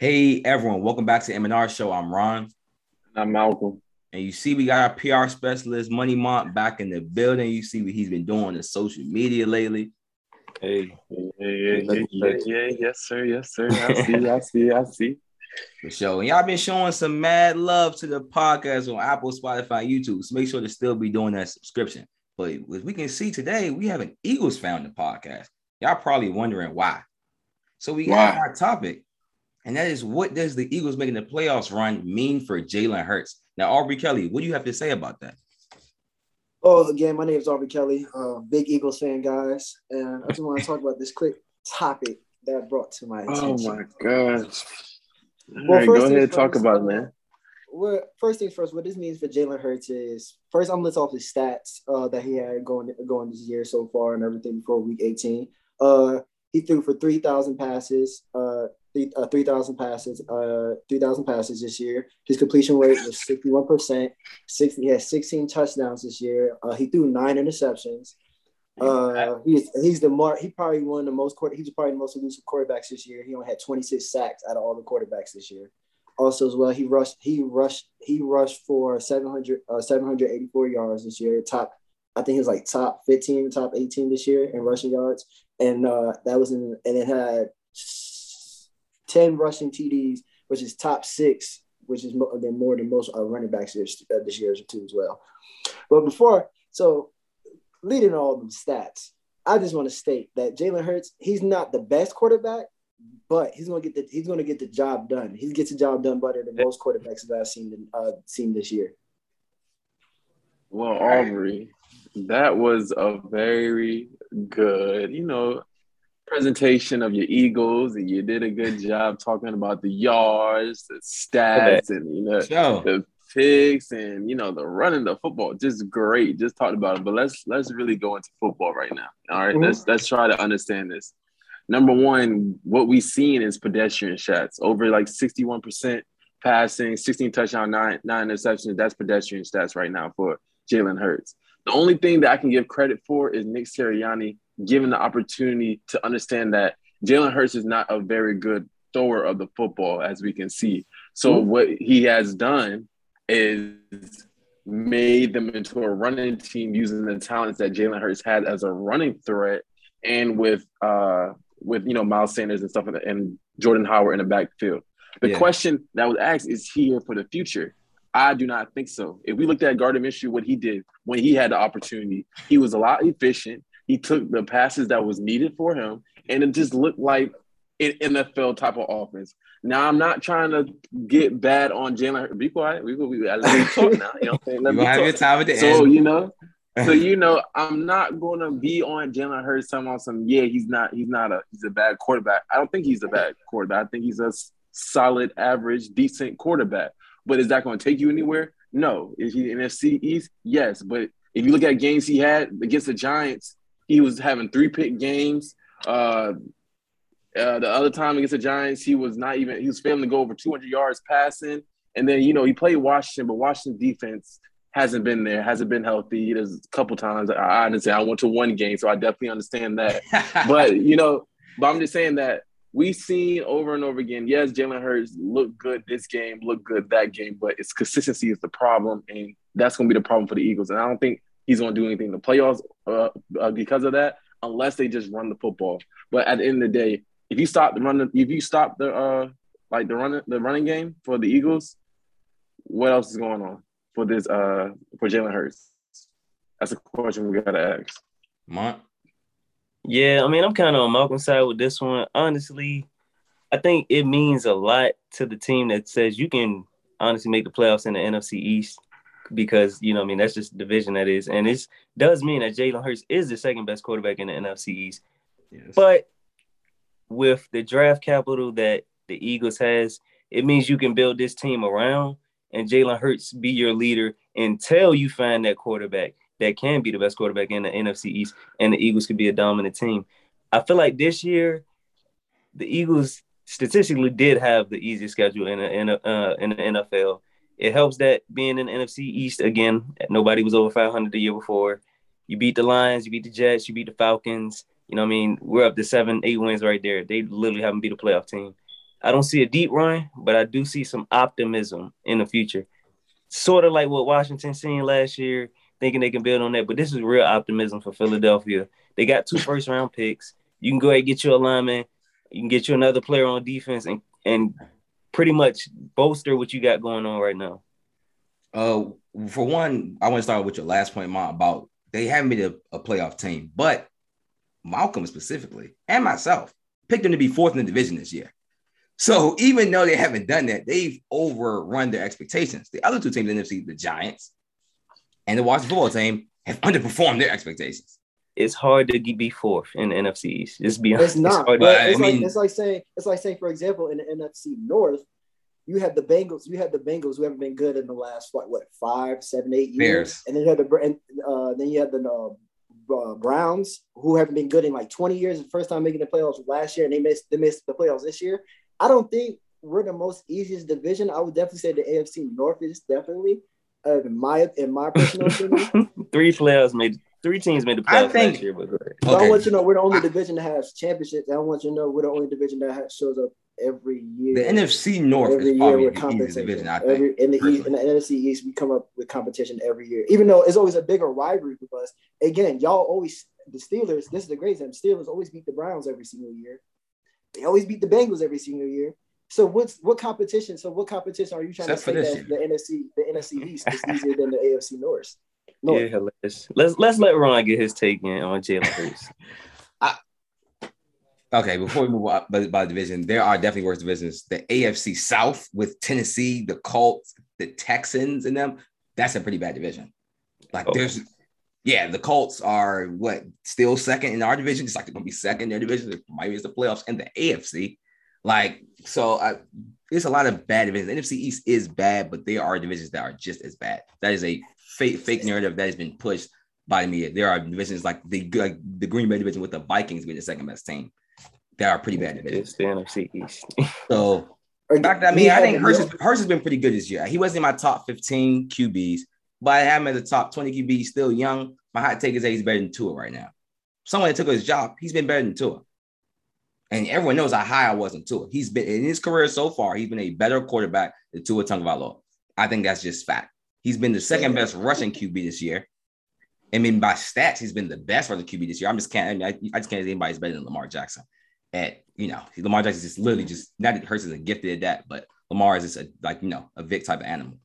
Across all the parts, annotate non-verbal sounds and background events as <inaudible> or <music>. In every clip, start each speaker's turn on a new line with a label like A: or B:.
A: Hey everyone, welcome back to M&R Show. I'm Ron.
B: I'm Malcolm.
A: And you see, we got our PR specialist, Money Mont, back in the building. You see what he's been doing in social media lately.
B: Hey, hey, hey, hey, hey, hey, yes, sir, yes, sir. I <laughs> see, I see, I see.
A: For sure. And y'all been showing some mad love to the podcast on Apple, Spotify, YouTube. So make sure to still be doing that subscription. But as we can see today, we have an Eagles fan the podcast. Y'all probably wondering why. So we got our topic and that is what does the Eagles making the playoffs run mean for Jalen Hurts? Now, Aubrey Kelly, what do you have to say about that?
C: Oh, again, my name is Aubrey Kelly, uh, big Eagles fan, guys, and I just want to talk about this quick topic that brought to my attention.
B: Oh my gosh! All well, right, go ahead, first, talk about it, man.
C: Well, first things first, what this means for Jalen Hurts is first I'm gonna list off his stats uh, that he had going going this year so far and everything before week 18. Uh, he threw for 3,000 passes, uh, three uh, three thousand passes, uh, three thousand passes this year. His completion rate was sixty one percent. Sixty, he has sixteen touchdowns this year. Uh, he threw nine interceptions. Uh, he's he's the more he probably won the most he's probably the most elusive quarterbacks this year. He only had 26 sacks out of all the quarterbacks this year. Also as well, he rushed he rushed he rushed for 700 uh, 784 yards this year. Top I think he was like top 15, top 18 this year in rushing yards, and uh, that was in and it had 10 rushing TDs, which is top six, which is more than more than most uh, running backs this, uh, this year too as well. But before, so leading all them stats, I just want to state that Jalen Hurts, he's not the best quarterback, but he's gonna get the he's gonna get the job done. He gets the job done better than most quarterbacks that I've seen uh, seen this year.
B: Well, Aubrey, that was a very good, you know, presentation of your Eagles, and you did a good job talking about the yards, the stats, and you know sure. the picks, and you know the running the football. Just great. Just talked about it, but let's let's really go into football right now. All right? mm-hmm. let's let's try to understand this. Number one, what we've seen is pedestrian shots over like sixty one percent passing, sixteen touchdown, nine nine interceptions. That's pedestrian stats right now for Jalen Hurts. The only thing that I can give credit for is Nick Sirianni given the opportunity to understand that Jalen Hurts is not a very good thrower of the football, as we can see. So mm-hmm. what he has done is made them into a running team using the talents that Jalen Hurts had as a running threat, and with uh with you know Miles Sanders and stuff and Jordan Howard in the backfield. The yeah. question that was asked is he here for the future? I do not think so. If we looked at Gardner Minshew, what he did when he had the opportunity, he was a lot efficient. He took the passes that was needed for him, and it just looked like an NFL type of offense. Now I'm not trying to get bad on Jalen. Be quiet. We will. We, let me talk now. You know, what I'm saying? let me
A: have your time at the
B: so, end. you know, so <laughs> you know, I'm not going to be on Jalen Hurts talking about some. Yeah, he's not. He's not a. He's a bad quarterback. I don't think he's a bad quarterback. I think he's a solid, average, decent quarterback. But is that going to take you anywhere? No. Is he NFC East? Yes. But if you look at games he had against the Giants, he was having three pick games. Uh, uh, the other time against the Giants, he was not even he was failing to go over 200 yards passing. And then you know he played Washington, but Washington defense hasn't been there, hasn't been healthy. There's a couple times I, understand. I went to one game, so I definitely understand that. <laughs> but you know, but I'm just saying that we've seen over and over again. Yes, Jalen Hurts look good this game, look good that game, but it's consistency is the problem, and that's going to be the problem for the Eagles. And I don't think he's going to do anything in the playoffs uh, uh, because of that, unless they just run the football. But at the end of the day, if you stop the running, if you stop the uh, like the run the running game for the Eagles, what else is going on for this uh for Jalen Hurts? That's a question we gotta ask.
A: Mont.
D: Yeah, I mean, I'm kind of on Malcolm's side with this one. Honestly, I think it means a lot to the team that says you can honestly make the playoffs in the NFC East because you know, I mean, that's just the division that is, and it does mean that Jalen Hurts is the second best quarterback in the NFC East. Yes. But with the draft capital that the Eagles has, it means you can build this team around and Jalen Hurts be your leader until you find that quarterback that can be the best quarterback in the NFC East, and the Eagles could be a dominant team. I feel like this year, the Eagles statistically did have the easiest schedule in the, in, a, uh, in the NFL. It helps that being in the NFC East again, nobody was over 500 the year before. You beat the Lions, you beat the Jets, you beat the Falcons. You know, I mean, we're up to seven, eight wins right there. They literally haven't beat a playoff team. I don't see a deep run, but I do see some optimism in the future. Sort of like what Washington seen last year, thinking they can build on that. But this is real optimism for Philadelphia. They got two first round picks. You can go ahead and get you a lineman. You can get you another player on defense and and pretty much bolster what you got going on right now.
A: Uh, for one, I want to start with your last point, Mom, about they haven't been a, a playoff team, but Malcolm specifically and myself picked them to be fourth in the division this year. So even though they haven't done that, they've overrun their expectations. The other two teams in the NFC, the Giants and the Washington football team, have underperformed their expectations.
D: It's hard to be fourth in the NFC East. Just be honest. <laughs>
C: It's not.
A: hard,
C: but
A: but,
C: it's
A: I
C: like
A: mean-
C: it's like saying it's like saying, for example, in the NFC North, you have the Bengals. You have the Bengals who haven't been good in the last what what five, seven, eight years,
A: Bears.
C: and then you had the and, uh, then you had the uh, uh, Browns who haven't been good in like twenty years. The first time making the playoffs last year, and they missed they missed the playoffs this year. I don't think we're the most easiest division. I would definitely say the AFC North is definitely, uh, in my in my personal <laughs> opinion.
D: three players made three teams made the
A: I
D: playoffs
A: think-
D: last year, but go ahead.
C: But I want you to know we're the only division that has championships. I want you to know we're the only division that has, shows up every year.
A: The NFC North
C: every
A: is
C: year
A: probably
C: with
A: the easiest
C: competition.
A: division, I think.
C: Every, in the East, in the NFC East, we come up with competition every year. Even though it's always a bigger rivalry with us. Again, y'all always the Steelers. This is the great thing. Steelers always beat the Browns every single year. They always beat the Bengals every single year. So what's what competition? So what competition are you trying
A: Except
C: to say
A: this
C: that the NFC the NFC East is <laughs> easier than the AFC North? No,
D: Yeah, let's let's let's let Ron get his take in on Jalen <laughs> Hurts.
A: Okay, before we move on by, by division, there are definitely worse divisions. The AFC South with Tennessee, the Colts, the Texans, and them. That's a pretty bad division. Like
D: Oh.
A: there's, yeah, the Colts are what still second in our division, It's like they're gonna be second in their division. They might miss the playoffs in the AFC. Like so, I, there's a lot of bad divisions. NFC East is bad, but there are divisions that are just as bad. That is a fake fake narrative that has been pushed by the media. There are divisions like the like the Green Bay division with the Vikings being the second best team. They are pretty bad divisions.
D: It's the NFC East.
A: So I mean, I think Hurst, has- Hurst has been pretty good this year. He wasn't in my top 15 QBs, but I have him as a top 20 QB. Still young. My hot take is that he's better than Tua right now. Someone that took his job, he's been better than Tua. And everyone knows how high I was on Tua. He's been in his career so far, he's been a better quarterback than Tua Tagovailoa. I think that's just fact. He's been the second best rushing QB this year. I mean, by stats, he's been the best rushing QB this year. I'm just can't. I, mean, I, I just can't say anybody's better than Lamar Jackson. At you know, Lamar Jackson is just literally just not that Hurts is a gifted at that, but Lamar is just a, like you know a Vic type of animal.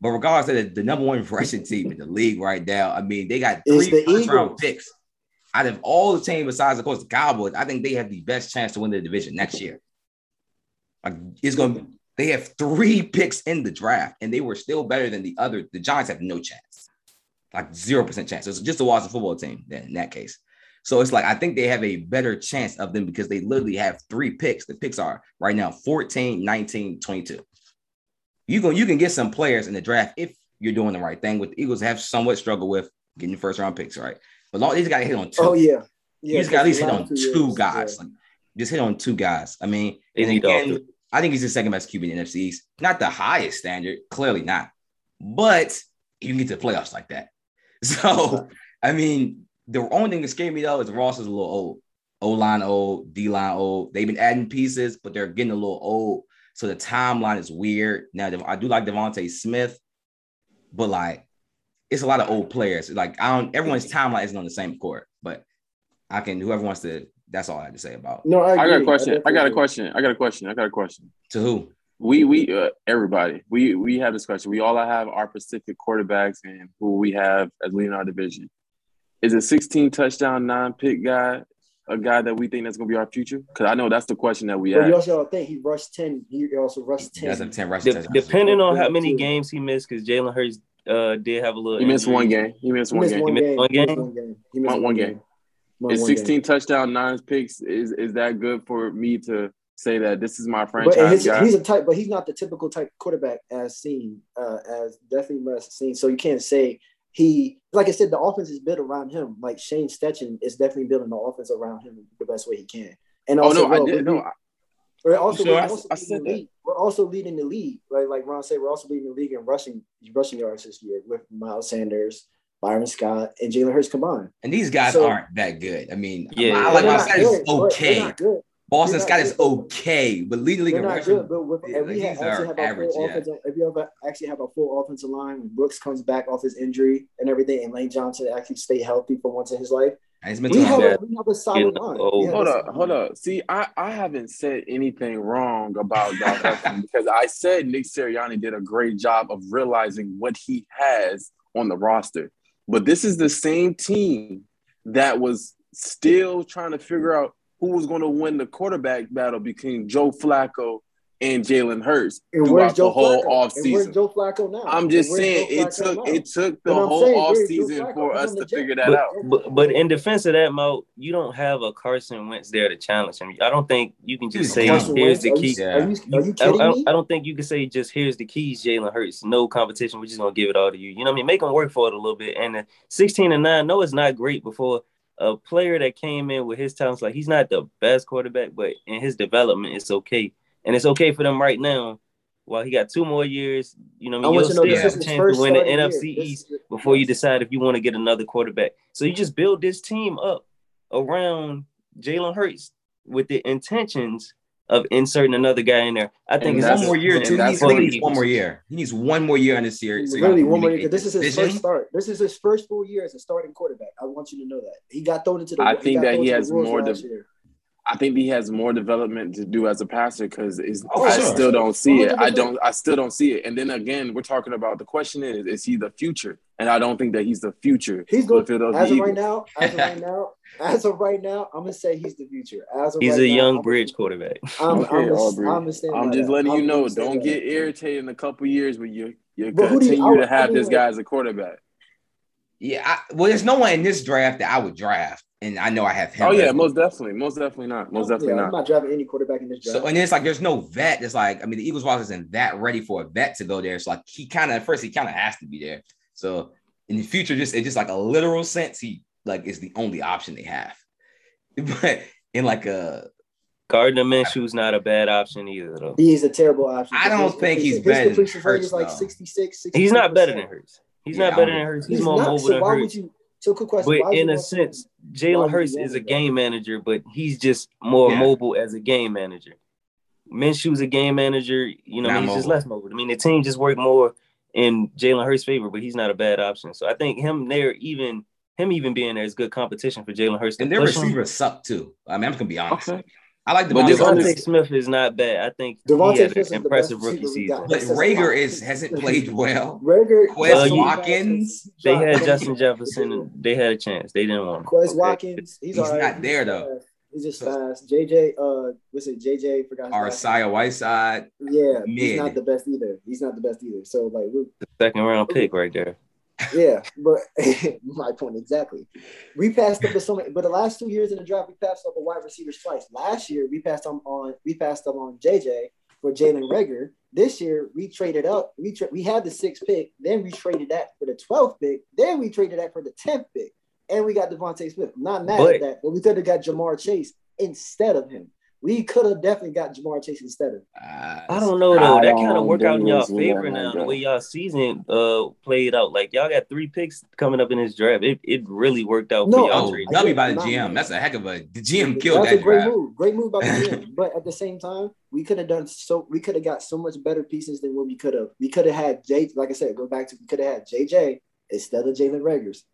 A: But regardless of the, the number one rushing team in the league right now, I mean, they got three
C: the
A: first round picks. Out of all the teams besides, of course, the Cowboys, I think they have the best chance to win the division next year. Like it's gonna be, they have three picks in the draft, and they were still better than the other. The Giants have no chance, like zero percent chance. So it's just a Washington football team then in that case. So it's like I think they have a better chance of them because they literally have three picks. The picks are right now 14, 19, 22. You can you can get some players in the draft if you're doing the right thing. With the Eagles have somewhat struggled with getting the first round picks, right? But long, these just got to hit on two.
C: Oh yeah,
A: you just got at least hit on
C: two
A: two
C: years,
A: guys.
C: yeah.
A: Like, just hit on two guys. I mean, and
D: need all
A: again,
D: three.
A: I think he's the second best QB in the NFC East. Not the highest standard, clearly not. But you can get to the playoffs like that. <laughs> So, I mean, the only thing that scared me though is Ross is a little old. O line old, D line old. They've been adding pieces, but they're getting a little old. So the timeline is weird. Now, I do like DeVonta Smith, but like it's a lot of old players. Like I don't everyone's timeline isn't on the same court, but I can whoever wants to. That's all I had to say about
C: No, I,
B: I got a question. I
C: definitely
B: got a question. I got a question. I got a question.
A: to who.
B: We we uh, everybody we we have this question. We all have our specific quarterbacks and who we have as leading our division. Is a 16 touchdown, nine pick guy a guy that we think that's going to be our future? Because I know that's the question that we
C: But you also think he rushed ten. He also rushed
A: He does
C: ten.
A: have 10 rushing
D: De- depending on how many games he missed, because Jalen Hurts uh, did have a little.
B: He missed
D: injury.
B: one game. He missed one game.
C: one
D: missed
C: game. He missed one game. He missed
B: One- one game.
C: One-
B: Is 16
C: game.
B: touchdown, nine picks is is that good for me to say that this is my
C: But
B: franchise
C: his,
B: guy?
C: he's a type, but he's not the typical type quarterback as seen, uh, as definitely less seen. So you can't say he, like I said, the offense is built around him. Like Shane Steichen is definitely building the offense around him the best way he can. And
B: oh
C: also,
B: no, I did
C: we-
B: no. I-
C: We're also,
B: Sure,
C: we're also
B: I
C: leading
B: said
C: the league. We're also leading the league, right? Like Ron said, we're also leading the league in rushing rushing yards this year with Miles Sanders, Boston Scott, and Jalen Hurts combined.
A: And these guys
C: So-
A: aren't that good. I mean,
D: Yeah.
A: I
C: But
A: like
C: they're
A: my
C: not
A: is
C: good. They're- they're
A: okay.
C: not good.
A: Boston
C: They're
A: Scott is
C: good,
A: okay, but lead the league
C: They're
A: in
C: not
A: rushing.
C: good, but with, if we
A: like,
C: actually have a
A: average,
C: full
A: yeah.
C: if you ever actually have a full offensive line, when Brooks comes back off his injury and everything, and Lane Johnson actually stay healthy for once in his life,
A: And his
C: we have a, we have a solid
D: Getting
C: line. Oh, old.
B: Hold
C: a
B: up, hold
C: line.
B: up. See, I, I haven't said anything wrong about Don Hutson <laughs> because I said Nick Sirianni did a great job of realizing what he has on the roster. But this is the same team that was still trying to figure out who was going to win the quarterback battle between Joe Flacco and Jalen Hurts
C: And where's
B: throughout
C: Joe
B: the whole
C: Flacco? And where's. Joe Flacco now?
B: I'm just saying it took
C: now?
B: it took the whole
C: saying,
B: off season for us to figure that
D: But,
B: out.
D: but but in defense of that, Mo, you don't have a Carson Wentz there to challenge him. I don't think you can just say.
C: Carson
D: here's
C: Wentz,
D: the
C: are you.
A: Yeah.
C: are you, are you
D: I,
C: kidding
D: I,
C: me?
D: I don't think you can say just here's the keys, Jalen Hurts. No competition. We're just gonna give it all to you. You know what I mean? Make him work for it a little bit. And the 16 and 9, no, it's not great before a player that came in with his talents. Like he's not the best quarterback, but in his development, it's okay. And it's okay for them right now. While he got two more years, you know, what
C: I
D: I mean,
C: want
D: you'll
C: to
D: still
C: this
D: have a chance to win the
C: starting year.
D: NFC
C: This
D: East before you decide if you want to get another quarterback. So you just build this team up around Jalen Hurts with the intentions of inserting another guy in there. I think
B: And
D: it's
A: one more year
B: and
A: too. He needs, I think he needs one more year. He needs one more year on this year. so
C: Really, one more year. This is his
A: decision.
C: first start. This is his first full year as a starting quarterback. I want you to know that he got thrown into the.
B: I think
C: got
B: that he has more
C: last
B: de-
C: year.
B: I think he has more development to do as a passer because
A: Oh,
B: I
A: sure.
B: still don't see it. I don't. I still don't see it. And then again, we're talking about the question is: Is he the future? And I don't think that he's the future.
C: He's going
B: the Philadelphia
C: as of
B: Eagles.
C: right now. As of right now. <laughs> As of right now, I'm gonna say he's the future. As of
D: he's
C: right
D: a
C: now,
D: young
C: I'm-
D: bridge quarterback. <laughs>
C: I'm, <laughs>
B: Okay,
C: I'm, gonna-
B: Aubrey.
C: I'm, gonna
B: I'm just letting
C: I'm
B: you know. Don't get
C: that.
B: irritated in a couple years when you you
C: But who do you-
B: continue
C: I-
B: to have this guy as a quarterback.
A: Yeah, I, well, there's no one in this draft that I would draft, and I know I have him.
B: Oh yeah, most definitely, most definitely not, most definitely
C: yeah, I'm
B: not.
C: not driving any quarterback in this draft.
A: So and it's like there's no vet. It's like I mean the Eagles roster isn't that ready for a vet to go there. So like he kind of at first he kind of has to be there. So in the future, just it's just like a literal sense, he like is the only option they have. <laughs> But in like a
D: Gardner Minshew's not a bad option either, though.
C: he is a terrible option.
A: I don't
C: His
A: think he's
C: completion-
A: better
C: his completion rate is like
A: though.
C: 66,
D: He's not better than Hurts. He's
A: Yeah,
D: not better than Hurts. He's,
C: He's
D: more
C: not.
D: mobile
C: So
D: than
C: why would
D: Hurts.
C: you? So quick question.
D: But in a sense, Jalen
C: would
D: Hurts is a game manager, but he's just more
A: Yeah.
D: mobile as a game manager. Minshew's a game manager, you know,
A: Not
D: he's just less mobile. I mean, the team just worked more in Jalen Hurts' favor, but he's not a bad option. So I think him there, even him even being there is good competition for Jalen Hurts.
A: and their
D: push him.
A: receivers suck too. I mean I'm gonna be honest.
B: Okay.
A: I like
B: But
A: DeVonta
B: just
A: Smith.
B: under-
D: Smith is not bad. I think
C: DeVonta
D: he had
C: Smith
D: an impressive
C: best
D: rookie
C: receiver we got.
D: season.
A: But
C: That Reagor
A: is hasn't played <laughs> well.
C: Reagor,
A: Quez
D: Well, you-
A: Watkins,
D: They had Justin Jefferson. and They had a chance. They didn't want him.
C: Quez
D: Okay.
C: Watkins. He's,
A: He's
C: all right.
A: not there,
C: just
A: though.
C: fast. He's just fast. JJ, uh, what's it? JJ forgot. his last
A: Whiteside.
C: Yeah, he's not the best either. He's not the best either. So like, we're,
D: Second round pick right there.
C: Yeah, but <laughs> my point exactly. We passed up so many, but the last two years in the draft, we passed up a wide receivers twice. Last year, we passed them on. We passed them on JJ for Jalen Reagor. This year, we traded up. We tra- we had the sixth pick, then we traded that for the twelfth pick, then we traded that for the tenth pick, and we got DeVonta Smith. I'm not mad
D: But-
C: at that, but we could have got Ja'Marr Chase instead of him. We could have definitely got Ja'Marr Chase instead of.
A: Uh,
D: I don't know though.
B: I
D: That kind of
B: don't
D: out in
B: think
D: y'all
B: it's that
D: favor
B: like
D: now. The way y'all season uh played out, like y'all got three picks coming up in this draft. It it really worked out
C: No,
D: for y'all.
A: Oh,
D: trade.
C: I
A: W
C: get-
A: by the GM.
C: me.
A: That's a heck of a the GM killed
C: That's
A: that
C: a great
A: draft.
C: move. Great move by the GM. <laughs> but at the same time, we could have done so. We could have got so much better pieces than what we could have. We could have had J. Like I said, go back to we could have had JJ instead of Jalen Reagor's.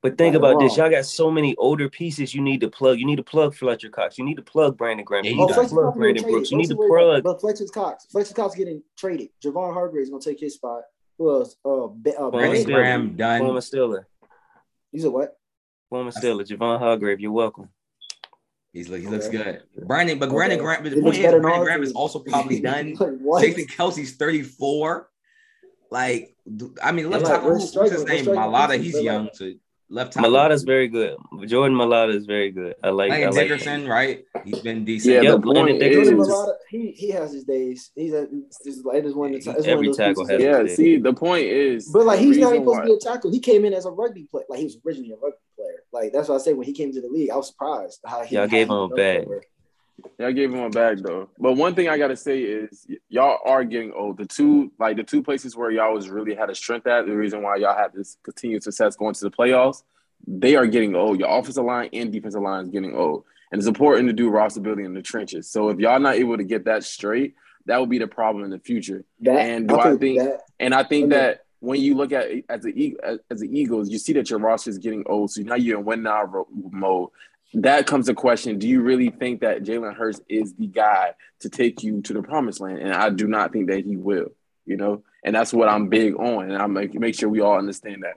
D: But think
C: Right or
D: about this: y'all got so many older pieces you need to plug. You need to plug Fletcher Cox. You need to plug Brandon Graham.
A: Yeah,
D: You
A: you
D: need
A: got
D: to
A: it.
C: Fletcher
D: plug
C: Cox
D: Brandon
C: traded.
D: Brooks. You need to
C: worry about it.
D: plug.
C: But Fletcher Cox, Fletcher Cox getting traded. Javon Hargrave is gonna take his spot. Who else? Uh, Be- uh
D: Brandon
A: Brandon
C: Bennett.
A: Graham done.
D: Former Steeler.
C: He's a what?
D: Former Steeler. Javon Hargrave. You're welcome.
A: He's look, he looks good. Brandon, but Brandon
C: Okay.
A: Graham, the point is, Brandon
C: all
A: Graham is also <laughs> probably done.
C: Like.
A: Jason Kelce's 34. Like, I mean, left
C: Like,
A: tackle,
C: we're
A: who's what's his name?
C: struggling Mailata,
A: he's
C: but, like-
A: young. So left tackle.
D: Mailata's very good. Jordan Mailata is very good. I like. I
A: Lance
D: like him.
A: Dickerson, right? He's been decent.
B: Yeah,
D: Yep,
B: the point
D: Landon Dickerson.
C: Malata, he he has his days. He's a, it's, it's, it is one of the,
A: Yeah,
C: it's one of
D: every
C: those
D: tackle
C: pieces
D: has
C: that-
D: his
B: yeah. See, the point is,
C: But like he's not even supposed
B: why-
C: to be a tackle. He came in as a rugby player. Like he was originally a rugby player. Like that's what I said when he came to the league. I was surprised how he
D: Y'all gave him a
C: developed
D: bag.
C: over.
B: Yeah, I gave him a bag though. But one thing I gotta say is y'all are getting old. The two like the two places where y'all was really had a strength at, the reason why y'all had this continued success going to the playoffs, they are getting old. Your offensive line and defensive line is getting old. and it's important to do roster building in the trenches. So if y'all not able to get that straight, that would be the problem in the future.
C: That,
B: And do I think-
C: that,
B: And I think
C: Okay.
B: that when you look at as the as- as the Eagles, you see that your roster is getting old. So now you're in win now mode. That comes to question: Do you really think that Jalen Hurts is the guy to take you to the promised land? And I do not think that he will. You know, and that's what I'm big on, and I make make sure we all understand that.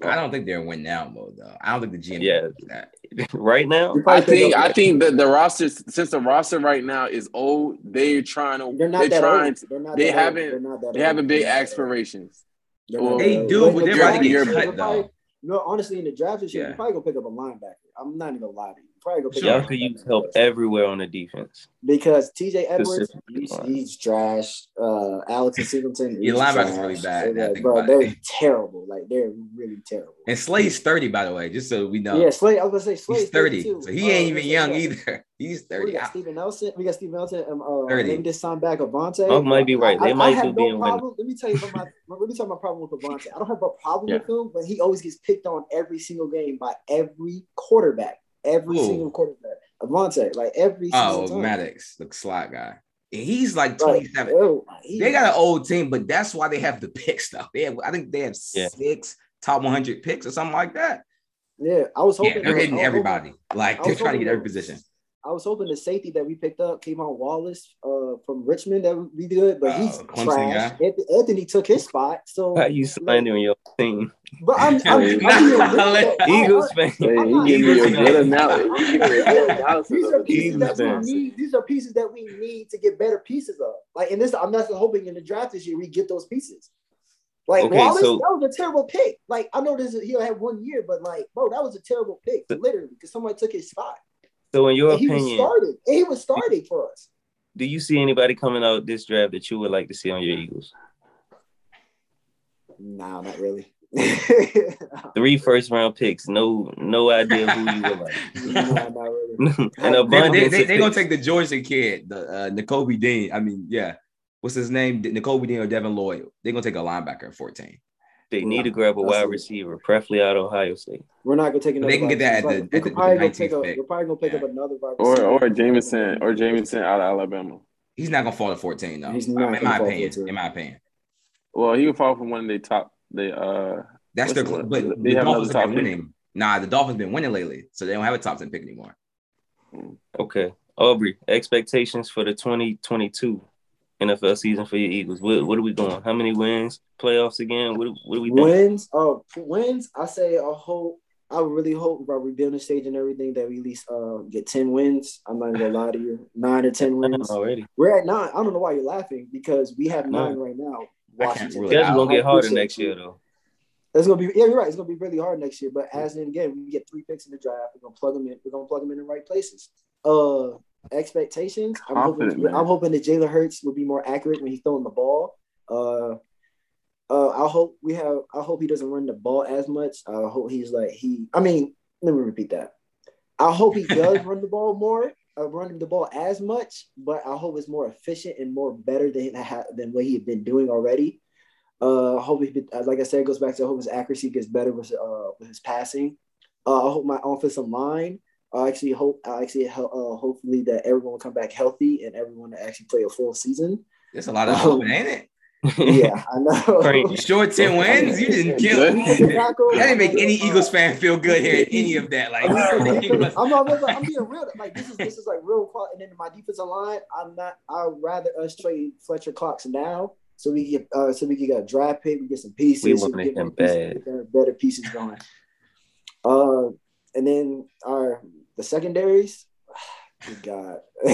A: I don't think they're in win now mode though. I don't think the GM
D: Yeah.
A: that. <laughs>
D: right now,
B: I think I think that the roster, since the roster right now is old, they're trying to.
C: they're not
B: they're
C: that
B: trying.
C: old. They're not
B: they
C: that
B: haven't-
C: They're not that
B: they
C: old.
B: having big
C: They're not that old.
B: aspirations.
C: They're not
A: They do,
C: in
A: but they're
B: about to
C: draft
B: get cut,
C: year,
A: though.
C: No, honestly, in the draft this year,
A: Yeah.
C: you're probably gonna pick up a linebacker. I'm not even gonna lie to you. You're probably gonna pick
A: Sure.
D: y'all
C: up
D: could use help everywhere on the defense.
C: because TJ Edwards, he's, he's trash. Uh, Alex and Singleton,
A: Your linebacker's really bad,
C: like, bro, they're
A: it.
C: terrible. Like they're really terrible.
A: And Slay's 30, by the way, just so we know.
C: Yeah, Slay. I was gonna say Slay.
A: He's 30.
C: too.
A: So he
C: Uh,
A: ain't even young
C: yeah.
A: either. He's 30.
C: We
A: 30.
C: got Steven Nelson. We got Steven Nelson. Um, uh,
A: 30.
C: They just signed back Avonte.
D: Mark might be right. They
C: I,
D: might
C: I have
D: be
C: no
D: in winning.
C: problem. Let me tell you about my. <laughs> Let me tell you my problem with Avonte. I don't have a problem
B: Yeah.
C: with him, but he always gets picked on every single game by every quarterback. Every
A: Who?
C: single quarterback. Avonte, like every single
A: Oh,
C: time.
A: Maddox, the slot guy. He's like
C: Like,
A: 27.
C: oh, he-
A: They got an old team, but that's why they have the pick stuff. They have, I think they have
D: Yeah.
A: six top 100 picks or something like that.
C: Yeah, I was hoping
A: Yeah, they're
C: I was
A: hitting
C: hoping-
A: everybody. Like they're trying to get every position.
C: I was hoping the safety that we picked up, K'Von Wallace, uh, from Richmond, that would be good, but he's
A: Uh, Clemson
C: trash.
A: guy.
C: Anthony, Anthony took his spot, so.
D: How you slandering your team?
C: But I'm, <laughs> I'm, I'm,
B: Nah,
C: being real,
A: let-
C: though. I-
D: Eagles
C: I-
D: fan.
B: Hey,
C: I'm not-
B: gave me a
A: Eagles
B: good
A: fan.
B: analysis. He gave me a good analysis
C: These are pieces that we need. These are pieces that we need to get better pieces of. Like, and this, I'm not hoping in the draft this year we get those pieces. Like
D: Okay,
C: Wallace,
D: so-
C: that was a terrible pick. Like, I know this he'll have one year, but like, bro, that was a terrible pick, literally, because somebody took his spot.
D: So, in your
C: And he was
D: opinion,
C: starting. And he was starting for us.
D: do you see anybody coming out this draft that you would like to see on your Eagles?
C: Nah, not really. <laughs>
D: Three first round picks. No, no idea who you would like. <laughs>
C: nah, not really. <laughs>
D: An
C: They-
A: They,
D: abundance.
A: they, they,
D: of
A: gonna take the Georgia kid, the uh, Nakobe Dean. I mean, yeah. What's his name? Nakobe Dean or Devin Lloyd. They're gonna take a linebacker at 14.
D: They need to grab a wide
C: it.
D: receiver, preferably out of Ohio State.
C: We're not gonna take another.
A: They can get that at
C: wide
A: the-
C: receiver. We
A: at
C: could
A: the-
C: probably
A: the
C: go pick
A: 19th
C: up.
A: pick.
C: We're probably gonna pick
A: Yeah.
C: up another wide
B: Or
C: receiver.
B: or or Jameson or Jameson out of Alabama.
A: He's not gonna fall to 14 though.
C: He's not
A: in my
C: fall
A: opinion.
C: 14.
A: In my opinion.
B: Well, he would fall from one of the top. They uh
A: That's their
B: the-
A: but
B: they
A: the
B: have
A: Dolphins
B: another
A: have been
B: top pick?
A: winning. Nah, the Dolphins been winning lately, so they don't have a top 10 pick anymore.
D: Okay. Aubrey, expectations for the 2022 NFL season for your Eagles. What, what are we going? How many wins? Playoffs again? What, what are we doing?
C: Wins. Oh, wins. I say I hope. I really hope by rebuilding stage and everything that we at least uh, get ten wins. I'm not gonna lie to you, <laughs> nine or ten wins.
D: Already.
C: We're at nine. I don't know why you're laughing because we have nine
D: No.
C: right now.
A: I
C: Washington.
A: rule
D: That's gonna get harder next year though.
C: It's gonna be yeah, you're right. It's gonna be really hard next year. But as in again, we get three picks in the draft. We're gonna plug them in. We're gonna plug them in the right places. Uh, expectations. I'm hoping. I'm hoping that Jalen Hurts will be more accurate when he's throwing the ball. Uh, uh, I hope we have. I hope he doesn't run the ball as much. I hope he's like he. I mean, let me repeat that. I hope he <laughs> does run the ball more, uh, run the ball as much, but I hope it's more efficient and more better than than what he had been doing already. Uh, I hope he, uh, like I said, it goes back to I hope his accuracy gets better with uh with his passing. Uh, I hope my offensive line. I actually hope I actually uh, hopefully that everyone will come back healthy and everyone to actually play a full season.
A: There's a lot of
C: Oh.
A: hope, ain't it? <laughs>
C: Yeah, I know. <laughs>
D: Right.
A: You <laughs> sure 10 wins? You didn't kill
B: Good.
A: That didn't make any Eagles fan feel good hearing any of that. Like,
C: I'm not I'm, I'm being real. Like this is this is like real quality. And then my defensive line, I'm not. I'd rather us trade Fletcher Cox now, so we get uh, so we can get a draft pick, we get some pieces,
D: We
C: so
D: wanted
C: get
D: him
C: more pieces,
D: bad.
C: get better, better pieces going. Uh, and then our the secondaries. <sighs> Good God. <laughs>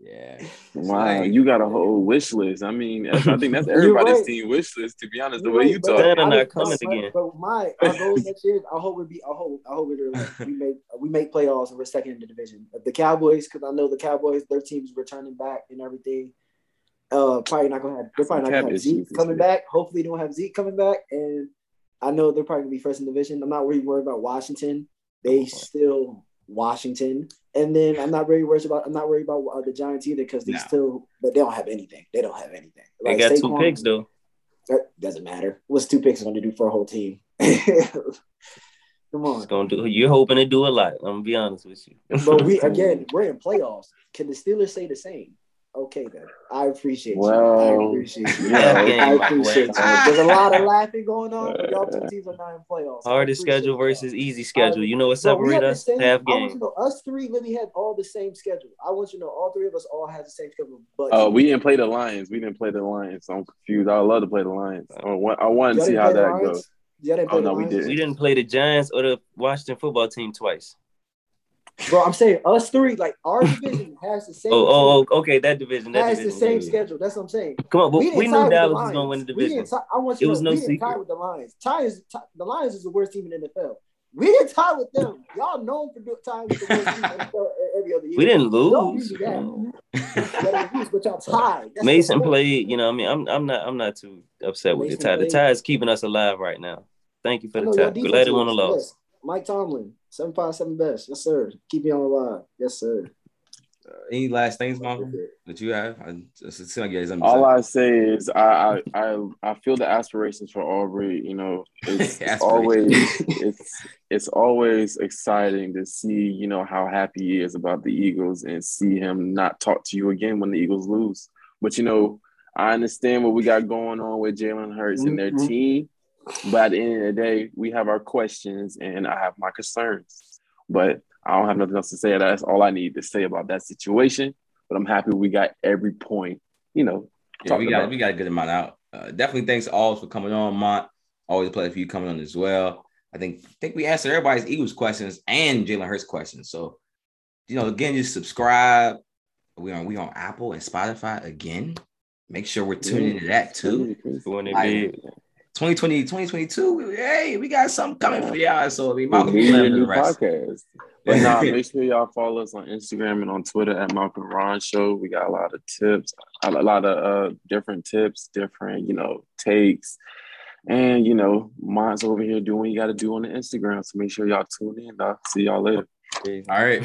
A: yeah.
B: Wow, you got a whole wish list. I mean, I think that's <laughs> everybody's
C: right.
B: team wish list. To be honest, the
C: You're
B: way
C: right,
B: you talk.
D: Santa
C: I
D: not
C: would-
D: coming
C: but-
D: again.
C: But my our <laughs> goal next year, I hope it be. I hope. I hope it like we make we make playoffs and we're second in the division. The Cowboys, because I know the Cowboys, their team's returning back and everything. Uh, probably not gonna have. They're probably not
B: Cap
C: gonna have Zeke coming back. Hopefully, they don't have Zeke coming back, and I know they're probably gonna be first in division. I'm not really worried about Washington. They still Washington, and then I'm not very worried about. I'm not worried about uh, the Giants either because they
A: No.
C: still, but they don't have anything. They don't have anything.
D: They
C: Like,
D: got two
C: Saquon-
D: picks though.
C: that doesn't matter. What's two picks going to do for a whole team? <laughs> Come on.
D: It's gonna do. You're hoping to do a lot. I'm gonna be honest with you.
C: But we <laughs> again, we're in playoffs. Can the Steelers say the same? Okay, then. I appreciate you. I appreciate you.
B: yeah,
D: game,
C: I appreciate you. There's a lot of laughing going on. Y'all two teams are not in playoffs. I
D: Hardest
C: appreciate
D: schedule
C: y'all.
D: versus easy schedule. You know what
C: Bro, we
D: separate
C: have the
D: us?
C: same-
D: Half
C: I want you to know, us three literally had all the same schedule. I want you to know all three of us all had the same schedule. But
B: Oh, we didn't play the Lions. We didn't play the Lions. So I'm confused. I love to play the Lions. I want, I want to see how that
C: Lions?
B: goes.
C: Y'all didn't
B: Oh,
C: play the
B: no, we didn't.
D: We didn't play the Giants or the Washington football team twice.
C: Bro, I'm saying us three, like our <laughs> division has the same.
D: Oh, oh, oh, okay, that division. That
C: has the
D: division.
C: same schedule. That's what I'm saying.
D: Come on, but we,
C: didn't
D: knew Dallas was gonna win the division.
C: tie, I want you
D: It
C: to
D: was
C: know,
D: no
C: we didn't tie with the Lions. Tie is, tie, the Lions is the worst team in the NFL. We didn't tie with them. Y'all known for tying with the worst team in the NFL every other year.
D: We didn't lose.
C: give me that. Y'all didn't lose, but y'all <laughs> tied. That's
D: Mason played. You know, I mean, I'm I'm not I'm not too upset with the
C: Mason
D: tie. The
C: played.
D: tie is keeping us alive right now. Thank you for the tie. Glad it won a loss.
C: Mike Tomlin, seven five seven best. Yes, sir. Keep me on the line. Yes, sir.
A: Any last things, Malcolm, that you have? I just it seems like you had
B: All. I say is I, I I I feel the aspirations for Aubrey. You know, <laughs> it's, it's always <laughs> it's it's always exciting to see you know how happy he is about the Eagles and see him not talk to you again when the Eagles lose. But you know, I understand what we got going on with Jalen Hurts and their
C: Mhm.
B: team. But at the end of the day, we have our questions and I have my concerns. But I don't have nothing else to say. That's all I need to say about that situation. But I'm happy we got every point, you know,
A: Yeah, we got
B: about.
A: we got a good amount out. Uh, definitely thanks all for coming on, Mont. Always a pleasure for you coming on as well. I think think we answered everybody's Eagles questions and Jalen Hurts questions. So, you know, again, just subscribe. We on we on Apple and Spotify again. Make sure we're tuning into that too.
D: When it
A: I-
D: big.
A: 2020, 2022. Hey, we got something coming for y'all. So I mean,
B: We
A: Malcolm
B: need a new podcast. But nah, <laughs> make sure y'all follow us on Instagram and on Twitter at Malcolm Ron Show. We got a lot of tips, a lot of uh, different tips, different you know takes, and you know, mine's over here doing what you got to do on the Instagram. So make sure y'all tune in. I'll see y'all later.
A: All right.